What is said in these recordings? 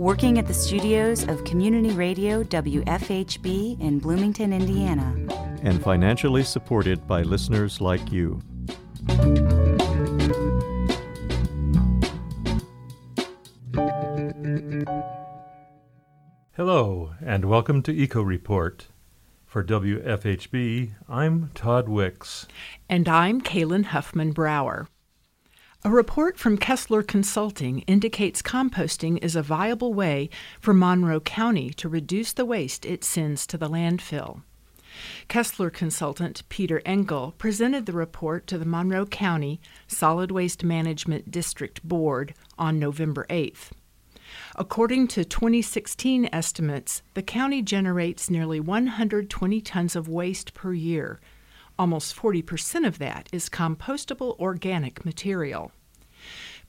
working at the studios of Community Radio WFHB in Bloomington, Indiana. And financially supported by listeners like you. Hello, and welcome to Eco Report. For WFHB, I'm Todd Wicks. And I'm Kalynn Huffman Brower. A report from Kessler Consulting indicates composting is a viable way for Monroe County to reduce the waste it sends to the landfill. Kessler consultant Peter Engel presented the report to the Monroe County Solid Waste Management District Board on November 8th. According to 2016 estimates, the county generates nearly 120 tons of waste per year, Almost 40% of that is compostable organic material.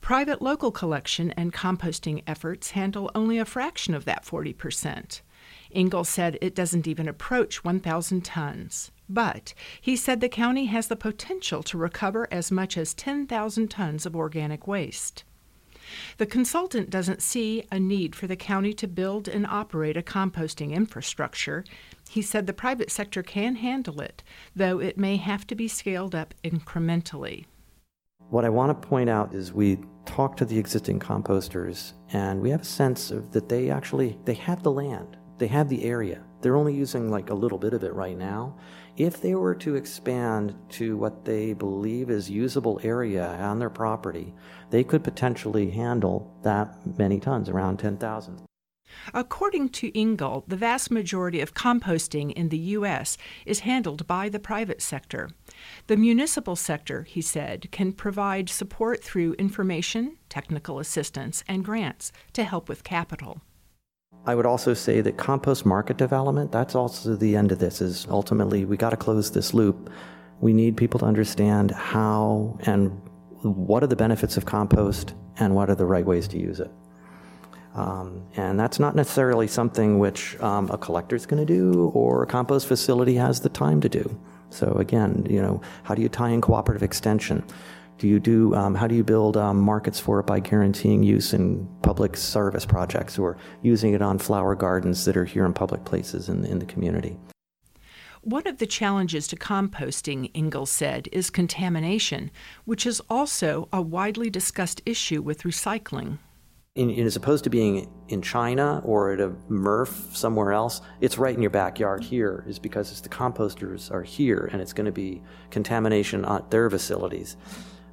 Private local collection and composting efforts handle only a fraction of that 40%. Engel said it doesn't even approach 1,000 tons. But he said the county has the potential to recover as much as 10,000 tons of organic waste. The consultant doesn't see a need for the county to build and operate a composting infrastructure. He said the private sector can handle it, though it may have to be scaled up incrementally. What I want to point out is we talk to the existing composters and we have a sense of that they actually they have the land, they have the area. They're only using like a little bit of it right now. If they were to expand to what they believe is usable area on their property, they could potentially handle that many tons, around 10,000. According to Engel, the vast majority of composting in the U.S. is handled by the private sector. The municipal sector, he said, can provide support through information, technical assistance, and grants to help with capital. I would also say that compost market development, that's also the end of this, is ultimately we got to close this loop. We need people to understand how and what are the benefits of compost and what are the right ways to use it. Um, and that's not necessarily something which um, a collector is going to do or a compost facility has the time to do. So again, you know, how do you tie in cooperative extension? Do you do, um, how do you build um, markets for it by guaranteeing use in public service projects or using it on flower gardens that are here in public places in, in the community? One of the challenges to composting, Engel said, is contamination, which is also a widely discussed issue with recycling in, in, as opposed to being in China or at a MRF somewhere else, it's right in your backyard here, is because the composters are here and it's going to be contamination at their facilities.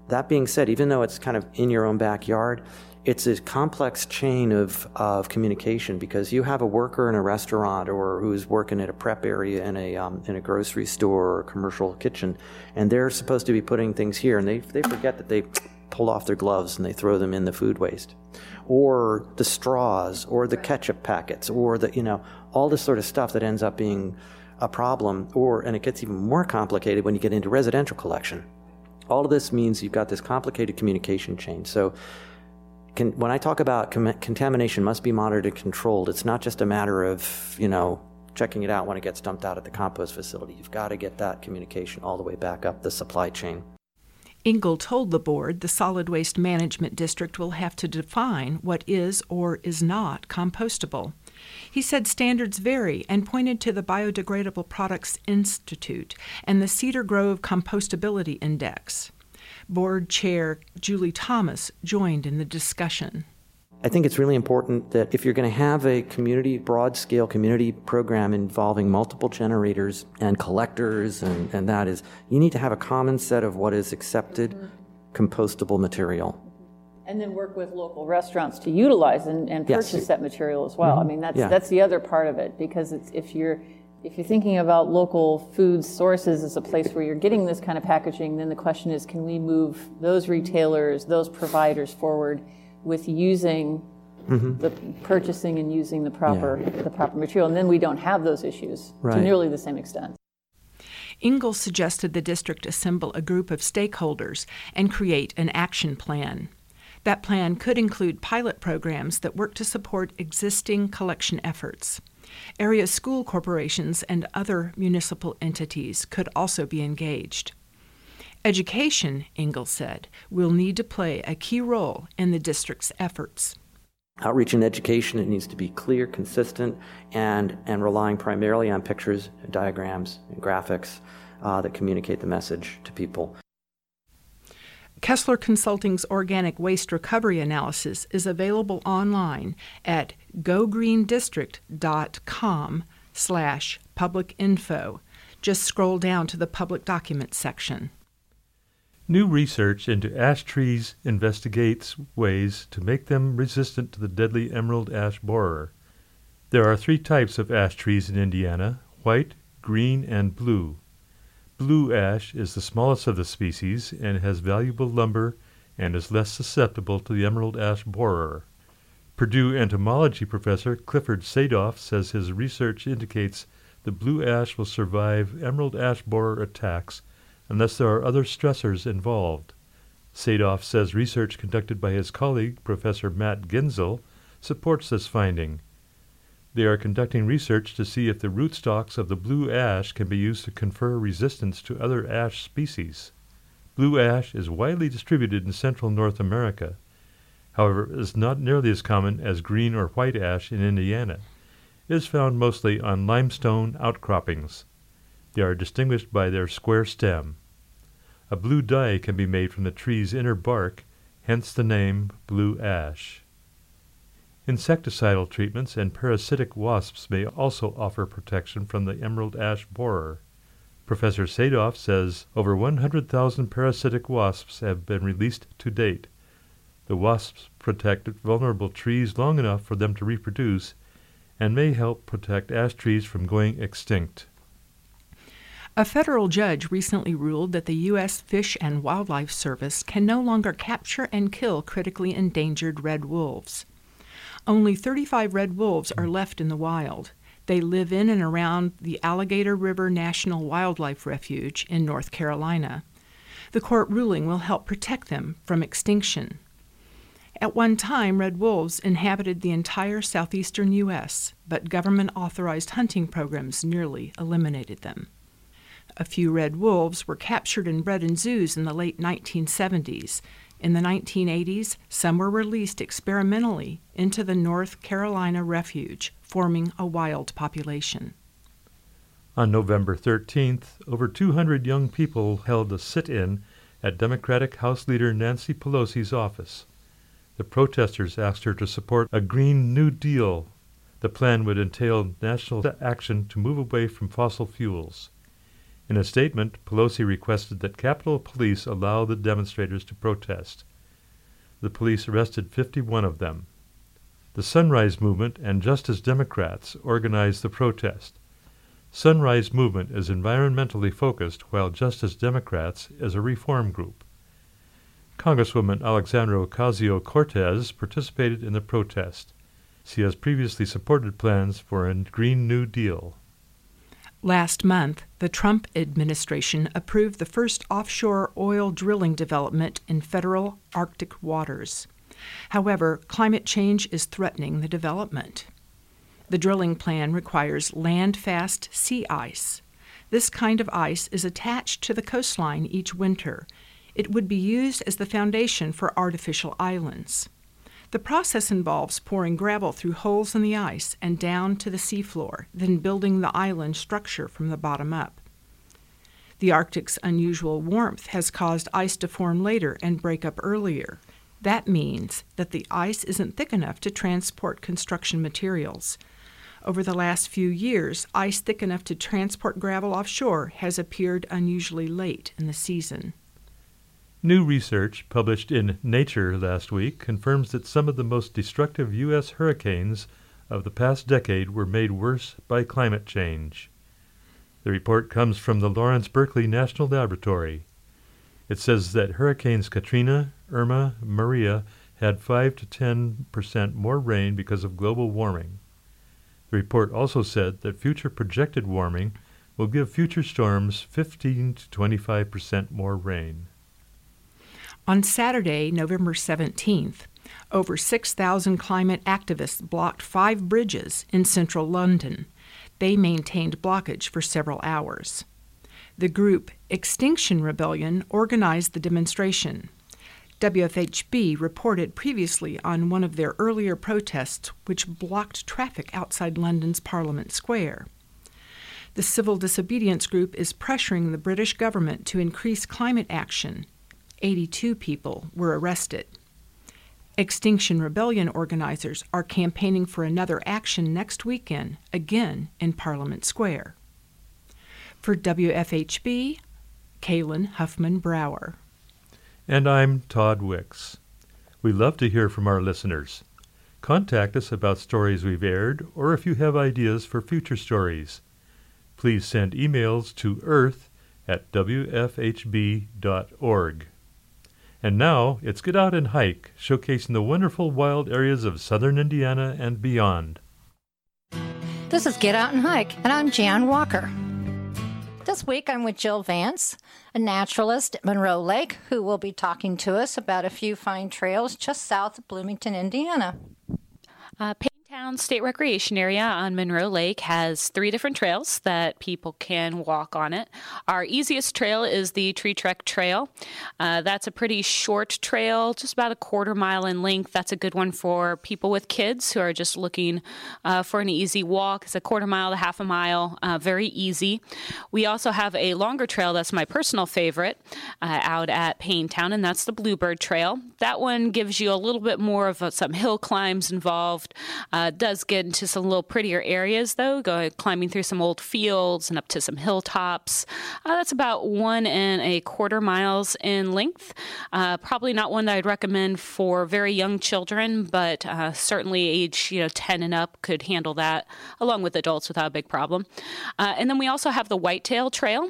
That being said, even though it's kind of in your own backyard, it's a complex chain of, of communication because you have a worker in a restaurant or who's working at a prep area in a, um, in a grocery store or a commercial kitchen, and they're supposed to be putting things here, and they, they forget that they pull off their gloves and they throw them in the food waste or the straws or the ketchup packets or the you know all this sort of stuff that ends up being a problem or and it gets even more complicated when you get into residential collection all of this means you've got this complicated communication chain. So can, when i talk about com- contamination must be monitored and controlled it's not just a matter of you know checking it out when it gets dumped out at the compost facility. You've got to get that communication all the way back up the supply chain. Engel told the board the Solid Waste Management District will have to define what is or is not compostable. He said standards vary and pointed to the Biodegradable Products Institute and the Cedar Grove Compostability Index. Board Chair Julie Thomas joined in the discussion. I think it's really important that if you're going to have a community, broad scale community program involving multiple generators and collectors, and, and that is, you need to have a common set of what is accepted compostable material. And then work with local restaurants to utilize and, and purchase yes. that material as well. Mm-hmm. I mean, that's, yeah. that's the other part of it because it's, if you're if you're thinking about local food sources as a place where you're getting this kind of packaging, then the question is can we move those retailers, those providers forward with using Mm-hmm. the purchasing and using the proper the proper material, and then we don't have those issues to nearly the same extent. Engel suggested the district assemble a group of stakeholders and create an action plan. That plan could include pilot programs that work to support existing collection efforts. Area school corporations and other municipal entities could also be engaged. Education, Engel said, will need to play a key role in the district's efforts. Outreach and education, it needs to be clear, consistent, and, and relying primarily on pictures, diagrams, and graphics uh, that communicate the message to people. Kessler Consulting's organic waste recovery analysis is available online at gogreendistrict.com slash public info. Just scroll down to the public documents section. New research into ash trees investigates ways to make them resistant to the deadly emerald ash borer. There are three types of ash trees in Indiana white, green, and blue. Blue ash is the smallest of the species and has valuable lumber and is less susceptible to the emerald ash borer. Purdue entomology professor Clifford Sadof says his research indicates the blue ash will survive emerald ash borer attacks unless there are other stressors involved. Sadof says research conducted by his colleague, Professor Matt Ginzel, supports this finding. They are conducting research to see if the rootstocks of the blue ash can be used to confer resistance to other ash species. Blue ash is widely distributed in central North America. However, it is not nearly as common as green or white ash in Indiana. It is found mostly on limestone outcroppings. They are distinguished by their square stem. A blue dye can be made from the tree's inner bark, hence the name blue ash. Insecticidal treatments and parasitic wasps may also offer protection from the emerald ash borer. Professor Sadof says over 100,000 parasitic wasps have been released to date. The wasps protect vulnerable trees long enough for them to reproduce and may help protect ash trees from going extinct. A federal judge recently ruled that the U.S. Fish and Wildlife Service can no longer capture and kill critically endangered red wolves. Only 35 red wolves are left in the wild. They live in and around the Alligator River National Wildlife Refuge in North Carolina. The court ruling will help protect them from extinction. At one time, red wolves inhabited the entire southeastern U.S., but government authorized hunting programs nearly eliminated them. A few red wolves were captured and bred in zoos in the late 1970s. In the 1980s, some were released experimentally into the North Carolina refuge, forming a wild population. On November 13th, over 200 young people held a sit in at Democratic House Leader Nancy Pelosi's office. The protesters asked her to support a Green New Deal. The plan would entail national action to move away from fossil fuels. In a statement, Pelosi requested that Capitol Police allow the demonstrators to protest. The police arrested 51 of them. The Sunrise Movement and Justice Democrats organized the protest. Sunrise Movement is environmentally focused, while Justice Democrats is a reform group. Congresswoman Alexandra Ocasio Cortez participated in the protest. She has previously supported plans for a Green New Deal. Last month, the Trump administration approved the first offshore oil drilling development in federal Arctic waters. However, climate change is threatening the development. The drilling plan requires land fast sea ice. This kind of ice is attached to the coastline each winter. It would be used as the foundation for artificial islands. The process involves pouring gravel through holes in the ice and down to the seafloor, then building the island structure from the bottom up. The Arctic's unusual warmth has caused ice to form later and break up earlier. That means that the ice isn't thick enough to transport construction materials. Over the last few years, ice thick enough to transport gravel offshore has appeared unusually late in the season. New research published in Nature last week confirms that some of the most destructive U.S. hurricanes of the past decade were made worse by climate change. The report comes from the Lawrence Berkeley National Laboratory. It says that Hurricanes Katrina, Irma, Maria had 5 to 10 percent more rain because of global warming. The report also said that future projected warming will give future storms 15 to 25 percent more rain. On Saturday, November 17th, over 6,000 climate activists blocked five bridges in central London. They maintained blockage for several hours. The group Extinction Rebellion organized the demonstration. WFHB reported previously on one of their earlier protests, which blocked traffic outside London's Parliament Square. The civil disobedience group is pressuring the British government to increase climate action. 82 people were arrested. Extinction Rebellion organizers are campaigning for another action next weekend, again in Parliament Square. For WFHB, Kalynn Huffman Brower. And I'm Todd Wicks. We love to hear from our listeners. Contact us about stories we've aired or if you have ideas for future stories. Please send emails to earth at wfhb.org. And now it's Get Out and Hike, showcasing the wonderful wild areas of southern Indiana and beyond. This is Get Out and Hike, and I'm Jan Walker. This week I'm with Jill Vance, a naturalist at Monroe Lake, who will be talking to us about a few fine trails just south of Bloomington, Indiana. Uh, Town State Recreation Area on Monroe Lake has three different trails that people can walk on it. Our easiest trail is the Tree Trek Trail. Uh, that's a pretty short trail, just about a quarter mile in length. That's a good one for people with kids who are just looking uh, for an easy walk. It's a quarter mile to half a mile, uh, very easy. We also have a longer trail that's my personal favorite uh, out at Town, and that's the Bluebird Trail. That one gives you a little bit more of a, some hill climbs involved. Uh, does get into some little prettier areas, though, going climbing through some old fields and up to some hilltops. Uh, that's about one and a quarter miles in length. Uh, probably not one that I'd recommend for very young children, but uh, certainly age you know 10 and up could handle that along with adults without a big problem. Uh, and then we also have the Whitetail Trail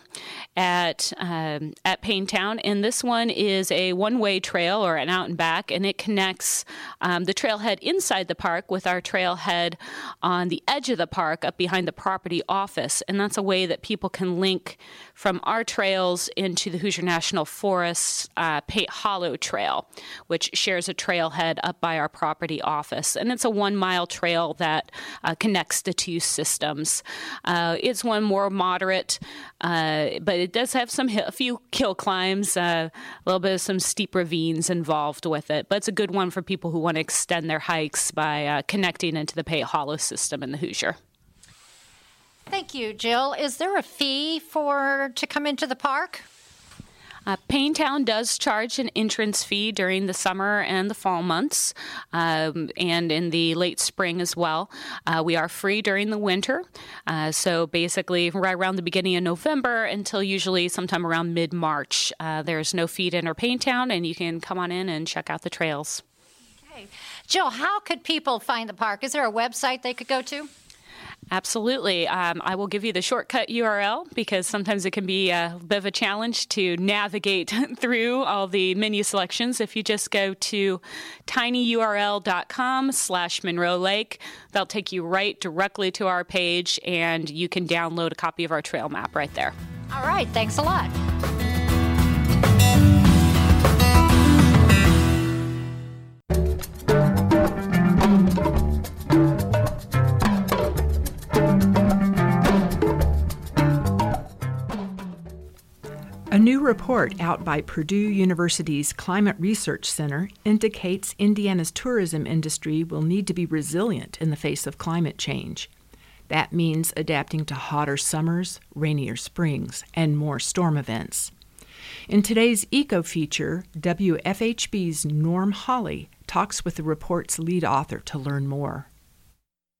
at um, at Town, and this one is a one-way trail or an out and back, and it connects um, the trailhead inside the park with our trail trailhead on the edge of the park up behind the property office. And that's a way that people can link from our trails into the Hoosier National Forest uh, Pate Hollow Trail, which shares a trailhead up by our property office. And it's a one mile trail that uh, connects the two systems. Uh, it's one more moderate, uh, but it does have some a few hill climbs, uh, a little bit of some steep ravines involved with it. But it's a good one for people who want to extend their hikes by uh, connecting into the Pate Hollow system in the Hoosier. Thank you, Jill. Is there a fee for to come into the park? Uh, Town does charge an entrance fee during the summer and the fall months, um, and in the late spring as well. Uh, we are free during the winter, uh, so basically right around the beginning of November until usually sometime around mid March. Uh, there's no fee to enter Town, and you can come on in and check out the trails. Okay, Jill, how could people find the park? Is there a website they could go to? Absolutely. Um, I will give you the shortcut URL because sometimes it can be a bit of a challenge to navigate through all the menu selections. If you just go to tinyurl.com slash Monroe Lake, they'll take you right directly to our page and you can download a copy of our trail map right there. All right. Thanks a lot. Report out by Purdue University's Climate Research Center indicates Indiana's tourism industry will need to be resilient in the face of climate change. That means adapting to hotter summers, rainier springs, and more storm events. In today's Eco feature, WFHB's Norm Holy talks with the report's lead author to learn more.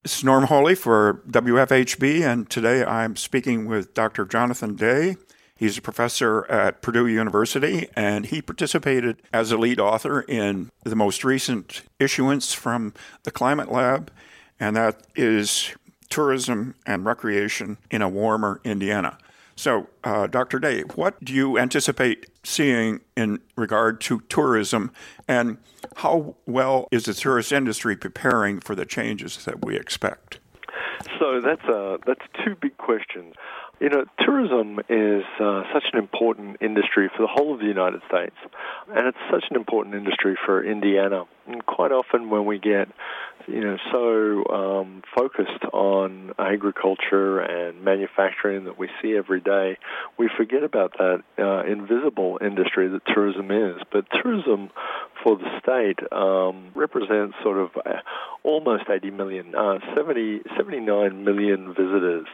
Is Norm Holy for WFHB, and today I'm speaking with Dr. Jonathan Day. He's a professor at Purdue University, and he participated as a lead author in the most recent issuance from the Climate Lab, and that is Tourism and Recreation in a Warmer Indiana. So, uh, Dr. Day, what do you anticipate seeing in regard to tourism, and how well is the tourist industry preparing for the changes that we expect? So that's uh, that's two big questions. You know, tourism is uh, such an important industry for the whole of the United States, and it's such an important industry for Indiana. And quite often, when we get, you know, so um, focused on agriculture and manufacturing that we see every day, we forget about that uh, invisible industry that tourism is. But tourism for the state um, represents sort of uh, almost 80 million, uh, 70, 79 million visitors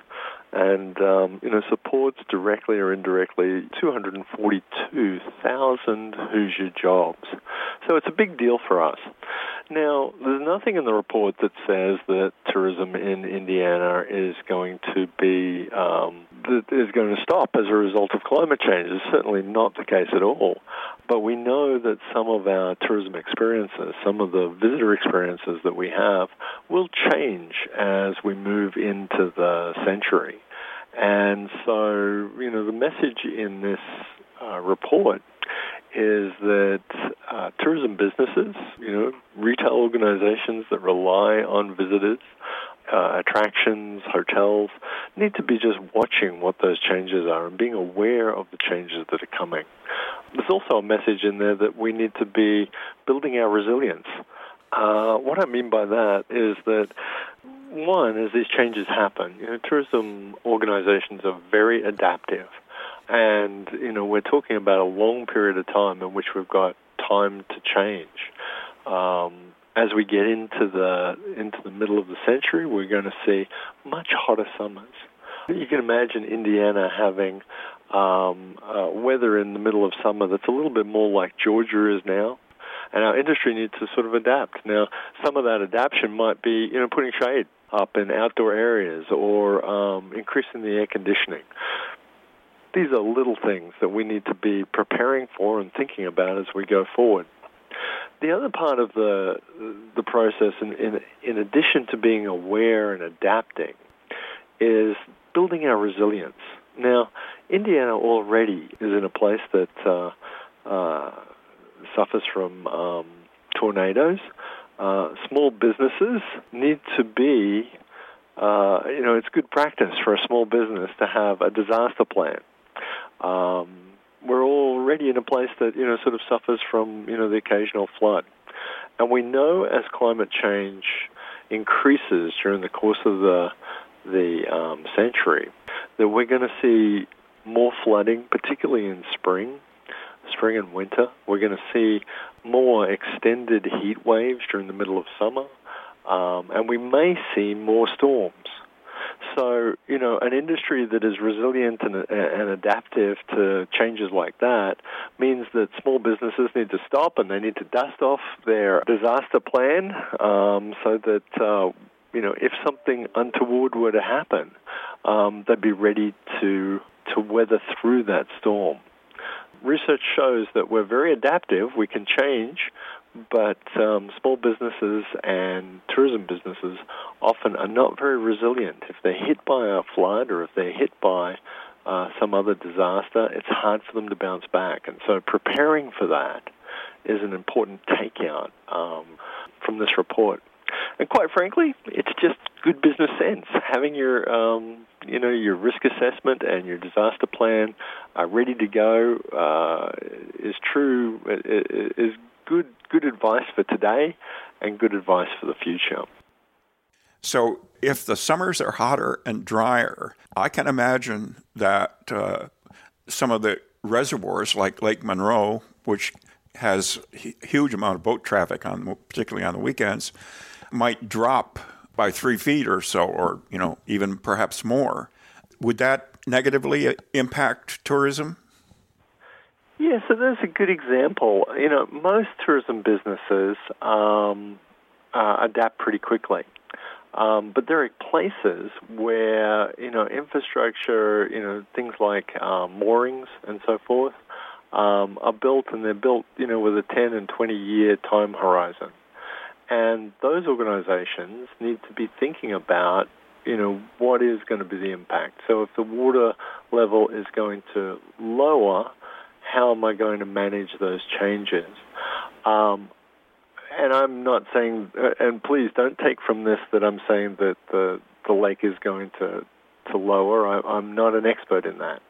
and um, you know supports directly or indirectly 242,000 Hoosier jobs. So it's a big deal for us. Now, there's nothing in the report that says that tourism in Indiana is going to be um, is going to stop as a result of climate change. It's certainly not the case at all. But we know that some of our tourism experiences, some of the visitor experiences that we have, will change as we move into the century. And so, you know, the message in this uh, report is that uh, tourism businesses, you know, retail organizations that rely on visitors, uh, attractions, hotels, need to be just watching what those changes are and being aware of the changes that are coming. There's also a message in there that we need to be building our resilience. Uh, what I mean by that is that one, as these changes happen, you know, tourism organizations are very adaptive. And, you know, we're talking about a long period of time in which we've got time to change. Um, as we get into the into the middle of the century, we're going to see much hotter summers. You can imagine Indiana having um, uh, weather in the middle of summer that's a little bit more like Georgia is now, and our industry needs to sort of adapt. Now, some of that adaptation might be, you know, putting shade up in outdoor areas or um, increasing the air conditioning. These are little things that we need to be preparing for and thinking about as we go forward. The other part of the the process, in, in, in addition to being aware and adapting, is building our resilience. Now, Indiana already is in a place that uh, uh, suffers from um, tornadoes. Uh, small businesses need to be, uh, you know, it's good practice for a small business to have a disaster plan. Um, we're already in a place that, you know, sort of suffers from, you know, the occasional flood. And we know as climate change increases during the course of the, the um, century that we're going to see more flooding, particularly in spring spring and winter. We're going to see more extended heat waves during the middle of summer, um, and we may see more storms. So, you know, an industry that is resilient and, and, adaptive to changes like that means that small businesses need to stop and they need to dust off their disaster plan um, so that, uh, you know, if something untoward were to happen, um, they'd be ready to to weather through that storm research shows that we're very adaptive. We can change, but um, small businesses and tourism businesses often are not very resilient. If they're hit by a flood or if they're hit by uh, some other disaster, it's hard for them to bounce back. And so preparing for that is an important takeout um, from this report. And quite frankly, it's just good business sense. Having your um, you know your risk assessment and your disaster plan uh, ready to go uh, is true is good good advice for today and good advice for the future. So, if the summers are hotter and drier, I can imagine that uh, some of the reservoirs, like Lake Monroe, which has huge amount of boat traffic on, particularly on the weekends, might drop by three feet or so, or you know, even perhaps more. Would that negatively impact tourism? Yeah, so there's a good example. You know, most tourism businesses um, uh, adapt pretty quickly. Um, but there are places where, you know, infrastructure, you know, things like um, moorings and so forth um, are built and they're built, you know, with a 10 and 20 year time horizon. And those organizations need to be thinking about you know, what is going to be the impact? So if the water level is going to lower, how am I going to manage those changes? Um, and I'm not saying, uh, and please don't take from this that I'm saying that the the lake is going to to lower. I, am not an expert in that.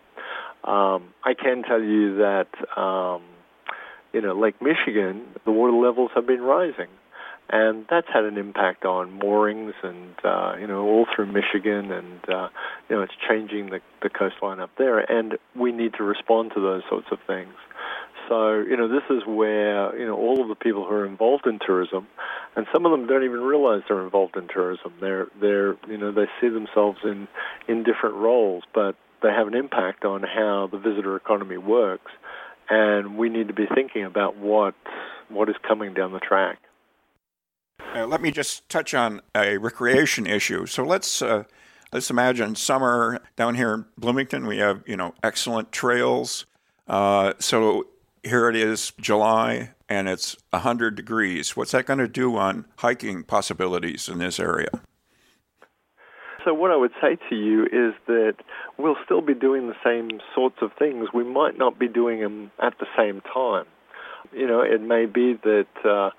Um, I can tell you that um, you know Lake Michigan, the water levels have been rising, and that's had an impact on moorings and uh, you know all through Michigan, and uh, you know it's changing the, the coastline up there, and we need to respond to those sorts of things. So, you know, this is where, you know, all of the people who are involved in tourism, and some of them don't even realize they're involved in tourism. They're, they're, you know, they see themselves in, in different roles, but they have an impact on how the visitor economy works. And we need to be thinking about what, what is coming down the track. Uh, let me just touch on a recreation issue. So let's uh, let's imagine summer down here in Bloomington. We have you know excellent trails. Uh, so here it is, July, and it's 100 degrees. What's that going to do on hiking possibilities in this area? So, what I would say to you is that we'll still be doing the same sorts of things. We might not be doing them at the same time. You know, it may be that, uh,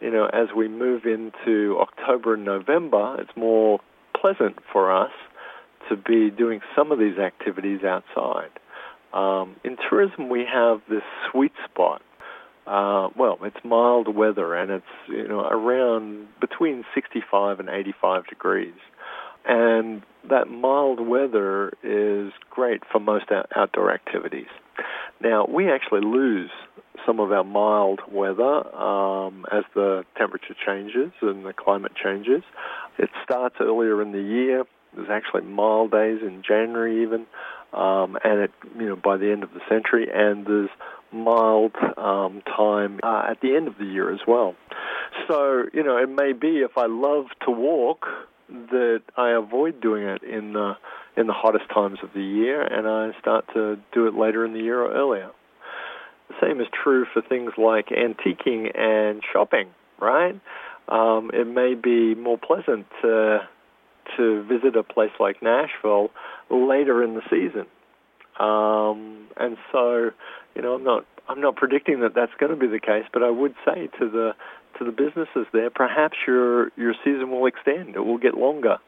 you know, as we move into October and November, it's more pleasant for us to be doing some of these activities outside. Um, in tourism, we have this sweet spot. Uh, well, it's mild weather, and it's you know around between 65 and 85 degrees, and that mild weather is great for most outdoor activities. Now, we actually lose some of our mild weather um, as the temperature changes and the climate changes. It starts earlier in the year. There's actually mild days in January even um, and it, you know, by the end of the century, and there's mild um, time uh, at the end of the year as well. So, you know, it may be if I love to walk that I avoid doing it in the in the hottest times of the year, and I start to do it later in the year or earlier. The same is true for things like antiquing and shopping, right? Um, it may be more pleasant to to visit a place like Nashville later in the season. Um, and so, you know, I'm not I'm not predicting that that's going to be the case, but I would say to the to the businesses there, perhaps your your season will extend. It will get longer.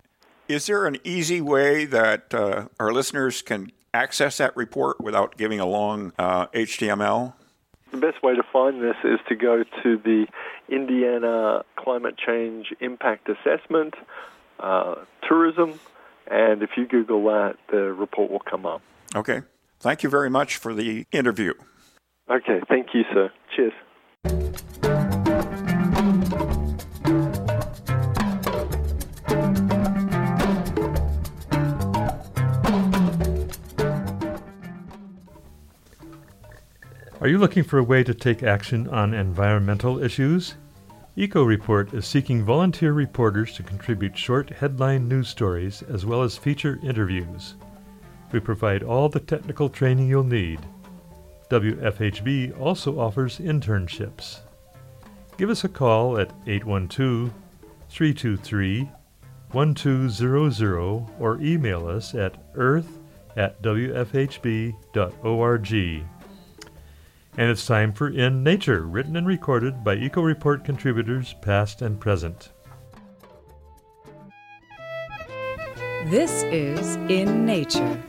Is there an easy way that uh, our listeners can access that report without giving a long uh, HTML? The best way to find this is to go to the Indiana Climate Change Impact Assessment, uh, Tourism, and if you Google that, the report will come up. Okay. Thank you very much for the interview. Okay. Thank you, sir. Cheers. Are you looking for a way to take action on environmental issues? Eco Report is seeking volunteer reporters to contribute short headline news stories as well as feature interviews. We provide all the technical training you'll need. WFHB also offers internships. Give us a call at 812 323 1200 or email us at earth at wfhb.org. And it's time for In Nature, written and recorded by Eco Report contributors past and present. This is In Nature.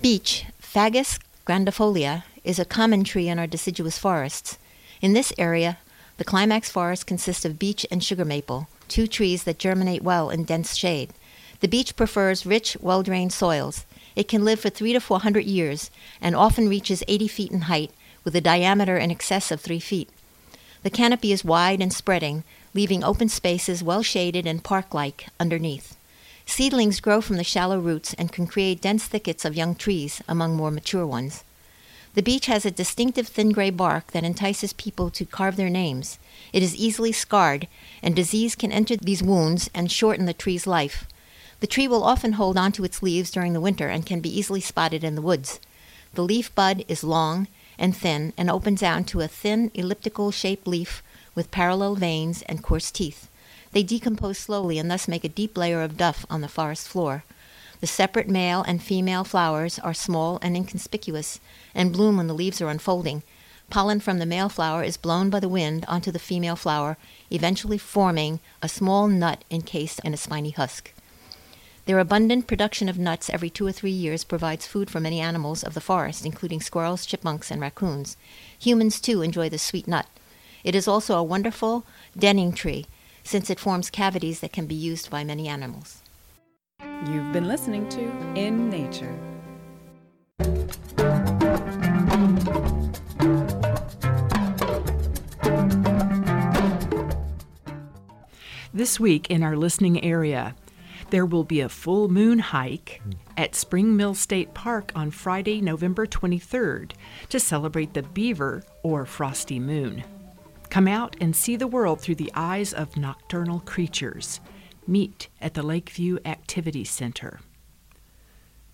Beech, Fagus grandifolia, is a common tree in our deciduous forests. In this area, the climax forest consists of beech and sugar maple, two trees that germinate well in dense shade. The beech prefers rich, well drained soils. It can live for three to four hundred years and often reaches 80 feet in height with a diameter in excess of three feet. The canopy is wide and spreading, leaving open spaces well shaded and park like underneath. Seedlings grow from the shallow roots and can create dense thickets of young trees among more mature ones. The beech has a distinctive thin gray bark that entices people to carve their names. It is easily scarred, and disease can enter these wounds and shorten the tree's life. The tree will often hold onto its leaves during the winter and can be easily spotted in the woods. The leaf bud is long and thin and opens out into a thin elliptical shaped leaf with parallel veins and coarse teeth. They decompose slowly and thus make a deep layer of duff on the forest floor. The separate male and female flowers are small and inconspicuous and bloom when the leaves are unfolding. Pollen from the male flower is blown by the wind onto the female flower, eventually forming a small nut encased in a spiny husk. Their abundant production of nuts every two or three years provides food for many animals of the forest, including squirrels, chipmunks, and raccoons. Humans, too, enjoy the sweet nut. It is also a wonderful denning tree, since it forms cavities that can be used by many animals. You've been listening to In Nature. This week in our listening area, there will be a full moon hike at Spring Mill State Park on Friday, November 23rd to celebrate the beaver or frosty moon. Come out and see the world through the eyes of nocturnal creatures. Meet at the Lakeview Activity Center.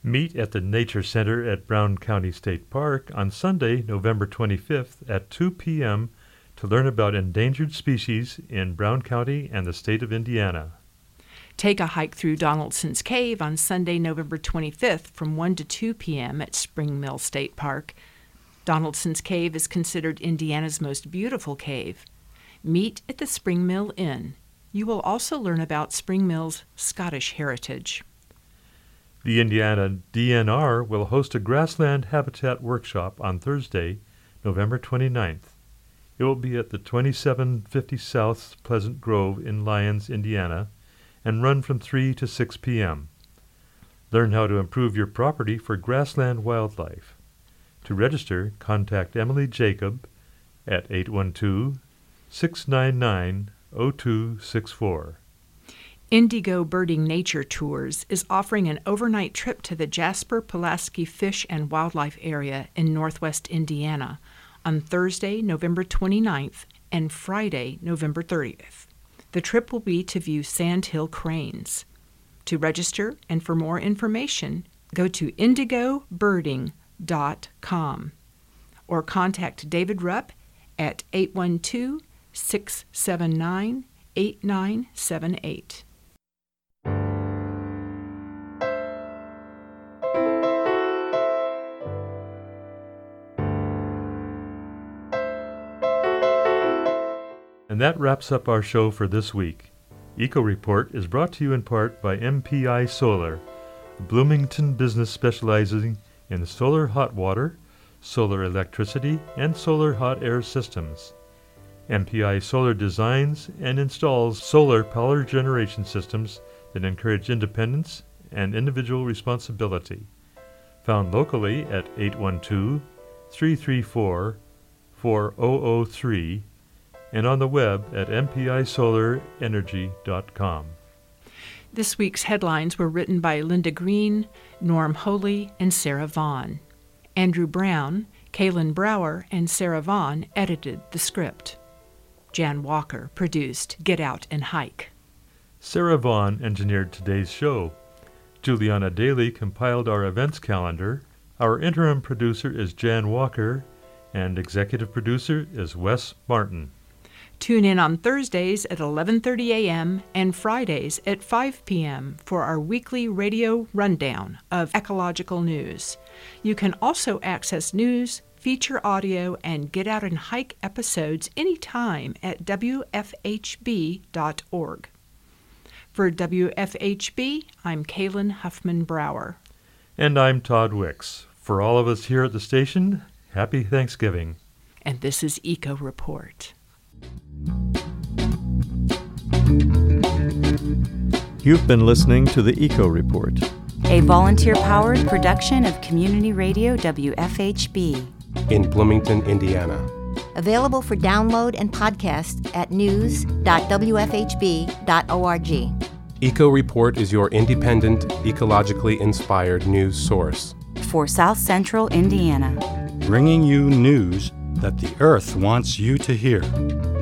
Meet at the Nature Center at Brown County State Park on Sunday, November 25th at 2 p.m. to learn about endangered species in Brown County and the state of Indiana. Take a hike through Donaldson's Cave on Sunday, November 25th from 1 to 2 p.m. at Spring Mill State Park. Donaldson's Cave is considered Indiana's most beautiful cave. Meet at the Spring Mill Inn. You will also learn about Spring Mill's Scottish heritage. The Indiana DNR will host a grassland habitat workshop on Thursday, November 29th. It will be at the 2750 South Pleasant Grove in Lyons, Indiana, and run from 3 to 6 p.m. Learn how to improve your property for grassland wildlife. To register, contact Emily Jacob at 812 699 0264. Indigo Birding Nature Tours is offering an overnight trip to the Jasper Pulaski Fish and Wildlife Area in northwest Indiana on Thursday, November 29th and Friday, November 30th. The trip will be to view sandhill cranes. To register and for more information, go to indigobirding.com or contact David Rupp at 812 679 8978. And that wraps up our show for this week. Eco Report is brought to you in part by MPI Solar, a Bloomington business specializing in solar hot water, solar electricity, and solar hot air systems. MPI Solar designs and installs solar power generation systems that encourage independence and individual responsibility. Found locally at 812 334 4003 and on the web at mpisolarenergy.com. This week's headlines were written by Linda Greene, Norm Holy, and Sarah Vaughan. Andrew Brown, Kalynn Brower, and Sarah Vaughan edited the script. Jan Walker produced Get Out and Hike. Sarah Vaughan engineered today's show. Julianna Dailey compiled our events calendar. Our interim producer is Jan Walker, and executive producer is Wes Martin. Tune in on Thursdays at 11:30 a.m. and Fridays at 5 p.m. for our weekly radio rundown of ecological news. You can also access news, feature audio, and get out and hike episodes anytime at wfhb.org. For WFHB, I'm Kalynn Huffman Brower. And I'm Todd Wicks. For all of us here at the station, happy Thanksgiving. And this is Eco Report. You've been listening to the Eco Report, a volunteer powered production of Community Radio WFHB in Bloomington, Indiana. Available for download and podcast at news.wfhb.org. Eco Report is your independent, ecologically inspired news source for South Central Indiana, bringing you news that the Earth wants you to hear.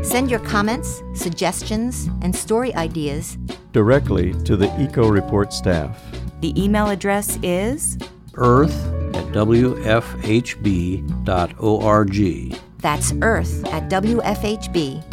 Send your comments, suggestions, and story ideas directly to the Eco Report staff. The email address is earth at wfhb.org. That's earth at wfhb.org.